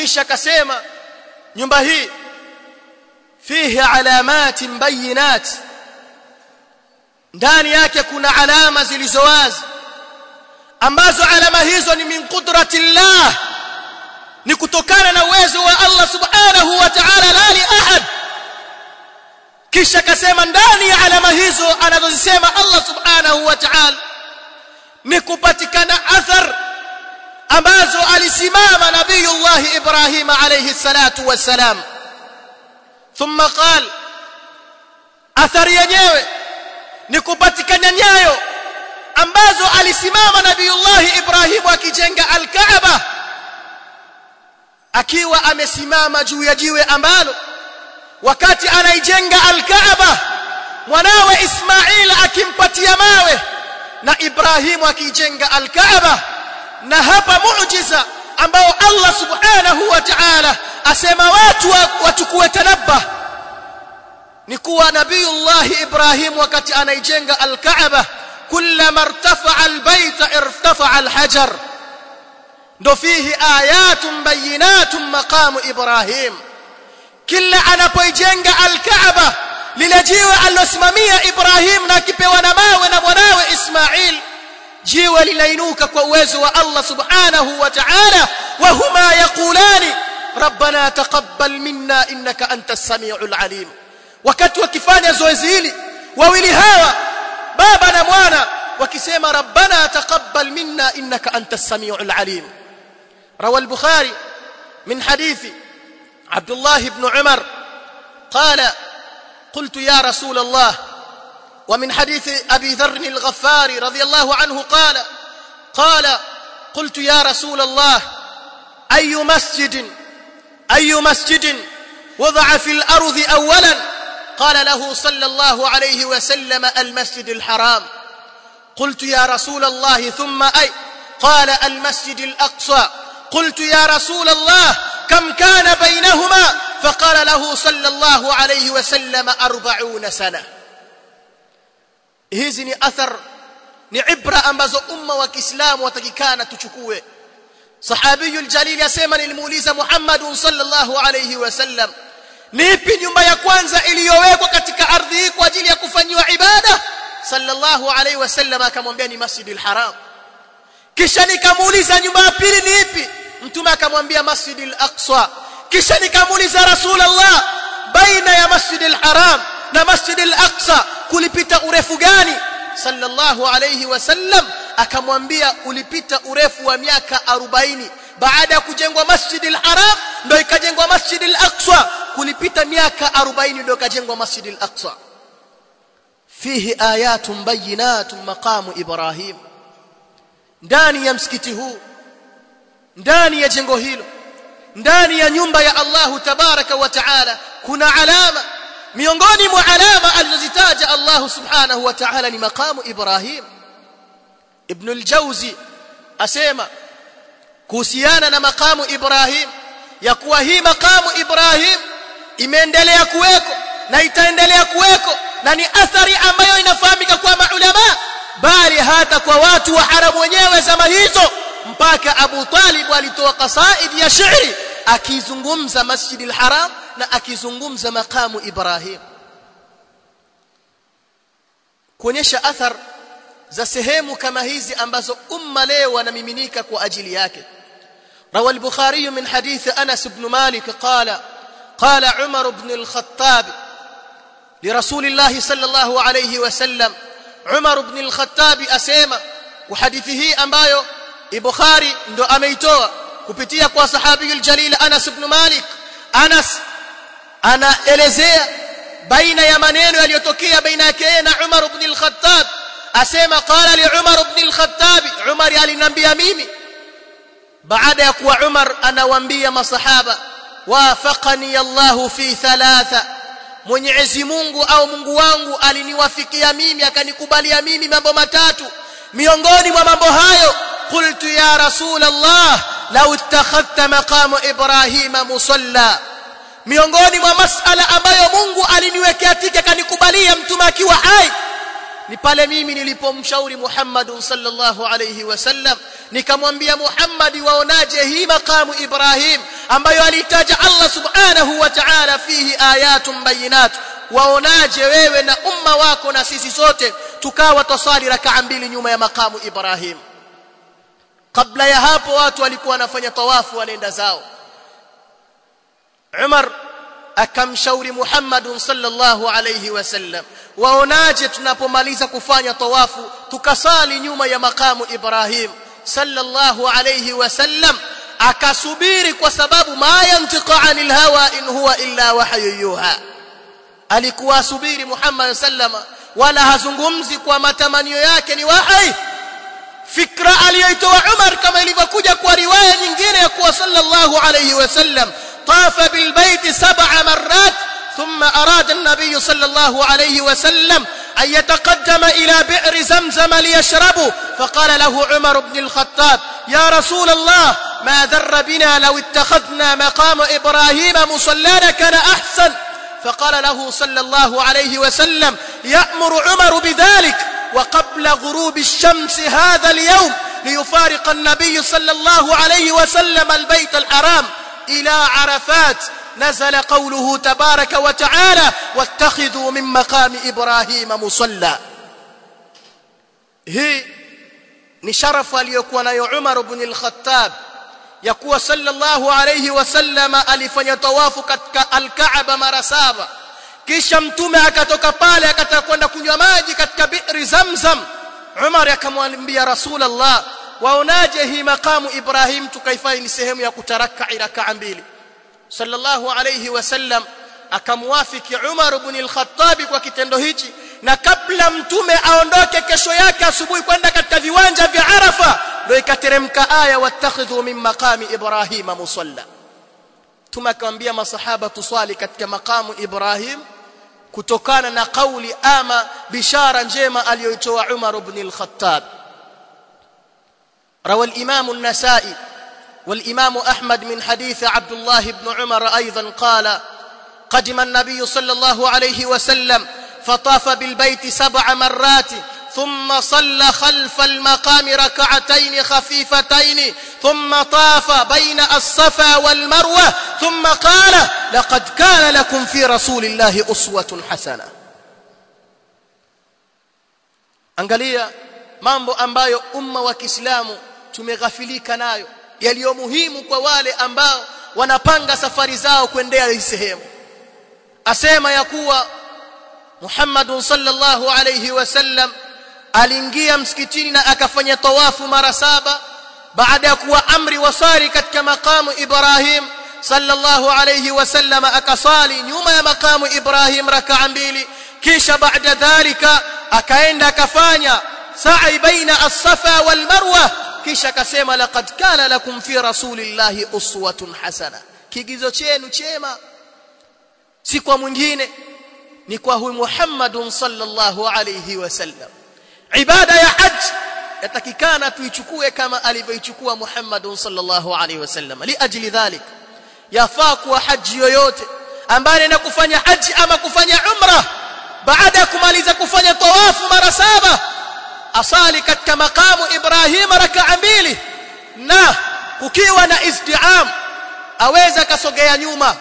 kisha akasema nyumba hii fihi alamati bayinat. Ndani yake kuna alama zilizowazi ambazo alama hizo ni min qudratillah ni kutokana na uwezo wa Allah subhanahu wa ta'ala la li ahad. Kisha akasema ndani ya alama hizo anazozisema Allah subhanahu wa ta'ala ni kupatikana athar ambazo alisimama nabiyullah Ibrahim alayhi salatu wassalam. Thumma qal athari yenyewe ni kupatikana nyayo ambazo alisimama nabiyullah Ibrahim akijenga al-Kaaba akiwa amesimama juu ya jiwe ambalo wakati anaijenga al-Kaaba mwanawe Ismail akimpatia mawe na Ibrahimu akijenga al-Kaaba na hapa muujiza ambao Allah subhanahu wa ta'ala asema watu wachukue tanabba ni kuwa nabiyullah Ibrahim wakati anaijenga al-Kaaba kullama irtafa'a al-bayt irtafa'a al-hajar. Ndo fihi ayatun bayyinatun maqamu Ibrahim. Kila anapoijenga al-Kaaba lile jiwe alilosimamia Ibrahim na akipewa na mawe na mwanawe Ismail jiwe linainuka kwa uwezo wa Allah subhanahu wa ta'ala wa huma yaqulani rabbana taqabbal minna innaka antas samiul alim wakati wakifanya zoezi hili wawili hawa baba na mwana wakisema rabbana taqabbal minna innaka antas samiul alim روى البخاري من حديث عبد الله بن عمر قال قلت يا رسول الله ومن حديث أبي ذر الغفاري رضي الله عنه قال قال قلت يا رسول الله أي مسجد أي مسجد وضع في الأرض أولا؟ قال له صلى الله عليه وسلم المسجد الحرام. قلت يا رسول الله ثم أي قال المسجد الأقصى. قلت يا رسول الله كم كان بينهما؟ فقال له صلى الله عليه وسلم أربعون سنة. Hizi ni athar ni ibra ambazo umma wa Kiislamu watakikana tuchukue. Sahabiyul jalil yasema nilimuuliza Muhammad sallallahu alayhi wasallam ni ipi nyumba ya kwanza iliyowekwa katika ardhi hii kwa ajili ya kufanyiwa ibada? Sallallahu alayhi wasallam akamwambia ni Masjidil Haram. Kisha nikamuuliza nyumba ya pili ni ipi? Mtume akamwambia Masjidil Aqsa. Kisha nikamuuliza Rasulullah baina ya Masjidil Haram na Masjidil Aqsa kulipita urefu gani? Sallallahu alayhi wasallam akamwambia ulipita urefu wa miaka 40 baada ya kujengwa Masjidil Haram ndio ikajengwa Masjidil Aqsa kulipita miaka 40 ndio ikajengwa Masjidil Aqsa fihi ayatun bayinatun maqamu Ibrahim. Ndani ya msikiti huu ndani ya jengo hilo ndani ya nyumba ya Allahu tabaraka wa taala kuna alama miongoni mwa alama alizozitaja Allah subhanahu wa ta'ala ni maqamu Ibrahim. Ibn al-Jawzi asema kuhusiana na maqamu Ibrahim ya kuwa hii maqamu Ibrahim imeendelea kuweko na itaendelea kuweko na ni athari ambayo inafahamika kwa maulama bali hata kwa watu wa haramu wenyewe zama hizo mpaka Abu Talib alitoa qasaid ya shairi akizungumza Masjidil Haram na akizungumza makamu Ibrahim kuonyesha athar za sehemu kama hizi ambazo umma leo wanamiminika kwa ajili yake روى البخاري من حديث أنس بن مالك قال قال عمر بن الخطاب لرسول الله صلى الله عليه وسلم عمر بن الخطاب أسيما وحديثه أمبايو البخاري ndo ameitoa kupitia kwa sahabi aljalil Anas ibn Malik Anas anaelezea baina ya maneno yaliyotokea baina yake na Umar ibn al-Khattab. Asema qala li Umar ibn al-Khattab. Umar alinambia mimi. Baada ya kuwa Umar anawaambia masahaba wafaqani Allah fi thalatha. Mwenyezi Mungu au Mungu wangu aliniwafikia mimi akanikubalia mimi mambo matatu. Miongoni mwa mambo hayo qultu ya rasul Allah law ittakhadhta maqam Ibrahim musalla miongoni mwa masala ambayo Mungu aliniwekea tike kanikubalia mtume akiwa hai ni pale mimi nilipomshauri Muhammad sallallahu alayhi wasallam nikamwambia Muhammad waonaje hii makamu Ibrahim ambayo alitaja Allah subhanahu wa ta'ala fihi ayatun bayinat waonaje wewe na umma wako na sisi sote tukawa twasali rakaa mbili nyuma ya makamu Ibrahim? Kabla ya hapo watu walikuwa wanafanya tawafu wanaenda zao Umar akamshauri Muhammad sallallahu alayhi wasallam waonaje tunapomaliza kufanya tawafu tukasali nyuma ya makamu Ibrahim sallallahu alayhi wasallam akasubiri kwa sababu ma yantiqa anil hawa in huwa illa wahyu yuha. Alikuwa asubiri Muhammad sallama wala hazungumzi kwa matamanio yake ni wahi fikra aliyoitoa Umar kama ilivyokuja kwa riwaya nyingine ya kuwa sallallahu alayhi wasallam طاف بالبيت سبع مرات ثم أراد النبي صلى الله عليه وسلم أن يتقدم إلى بئر زمزم ليشربه فقال له عمر بن الخطاب يا رسول الله ما ذر بنا لو اتخذنا مقام إبراهيم مصلانا كان أحسن. فقال له صلى الله عليه وسلم يأمر عمر بذلك وقبل غروب الشمس هذا اليوم ليفارق النبي صلى الله عليه وسلم البيت الحرام. إلى عرفات نزل قوله تبارك وتعالى واتخذوا من مقام إبراهيم مصلى. هي نشرف وليكون عمر بن الخطاب يقوى صلى الله عليه وسلم ألف يتواف الكعب مرسابا kisha mtume akatoka pale akataka kwenda kunywa maji katika biri zamzam. Umar akamwambia rasulllah waonaje hii makamu Ibrahim tukaifai ni sehemu ya kutaraka rakaa mbili? Sallallahu alayhi wasallam akamwafiki Umar ibn al-Khattab kwa kitendo hichi na kabla mtume aondoke kesho yake asubuhi kwenda katika viwanja vya Arafa ndio ikateremka aya wattakhidhu min maqami Ibrahim musalla. Tumakwambia masahaba tuswali katika makamu Ibrahim kutokana na kauli ama bishara njema aliyoitoa Umar ibn al-Khattab روى الإمام النسائي والإمام أحمد من حديث عبد الله بن عمر أيضا قال قدم النبي صلى الله عليه وسلم فطاف بالبيت سبع مرات ثم صلى خلف المقام ركعتين خفيفتين ثم طاف بين الصفا والمروة ثم قال لقد كان لكم في رسول الله أسوة حسنة. Angalia mambo ambayo wa Kiislamu tumeghafilika nayo yaliyo muhimu kwa wale ambao wanapanga safari zao kuendea hii sehemu. Asema ya kuwa Muhammadun sallallahu alayhi wasallam aliingia msikitini na akafanya tawafu mara saba baada ya kuwa amri wasari katika makamu Ibrahim sallallahu alayhi wasallam akasali nyuma ya makamu Ibrahim rakaa mbili. Kisha baada dhalika akaenda akafanya sa'i baina as-safa wal marwa kisha akasema laqad kana lakum fi rasulillahi uswatun hasana. Kigizo chenu chema si kwa mwingine ni kwa huyu Muhammadun sallallahu alayhi wasallam ibada ya hajj yatakikana tuichukue kama alivyoichukua Muhammadun sallallahu alayhi wasallam li ajli dhalik yafaa kuwa haji yoyote ambaye na kufanya haji ama kufanya umra baada ya kumaliza kufanya tawafu mara saba asali katika makamu Ibrahim rakaa mbili. Na kukiwa na istiam aweza kasogea nyuma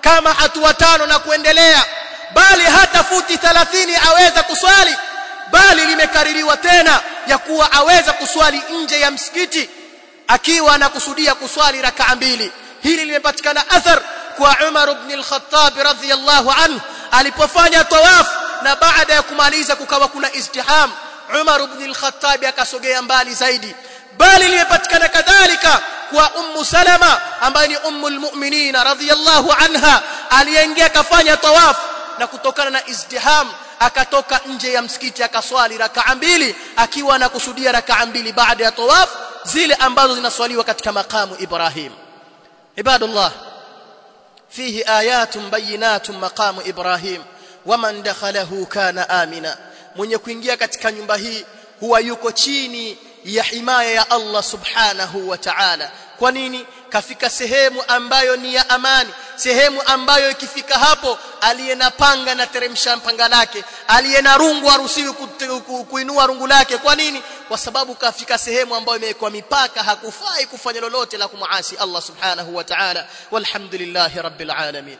kama hatua tano na kuendelea. Bali hata futi 30 aweza kuswali bali limekaririwa tena ya kuwa aweza kuswali nje ya msikiti akiwa anakusudia kuswali rakaa mbili. Hili limepatikana athar kwa Umar ibn al-Khattab radhiyallahu anhu alipofanya tawaf na baada ya kumaliza kukawa kuna istiham Umar ibn al-Khattab akasogea mbali zaidi. Bali limepatikana kadhalika kwa ummu Salama ambaye ni ummu al-mu'minin radhiyallahu anha aliyeingia kafanya tawaf na kutokana na izdiham akatoka nje ya msikiti akaswali rakaa mbili akiwa anakusudia rakaa mbili baada ya tawaf zile ambazo zinaswaliwa katika makamu Ibrahim. Ibadullah fihi ayatun bayinatun maqamu Ibrahim waman dakhalahu kana amina mwenye kuingia katika nyumba hii huwa yuko chini ya himaya ya Allah subhanahu wa ta'ala. Kwa nini? Kafika sehemu ambayo ni ya amani. Sehemu ambayo ikifika hapo aliye na panga na teremsha panga lake aliye na rungu haruhusiwi kuinua rungu lake. Kwa nini? Kwa sababu kafika sehemu ambayo imewekwa mipaka hakufai kufanya lolote la kumuasi Allah subhanahu wa ta'ala. Walhamdulillahi alamin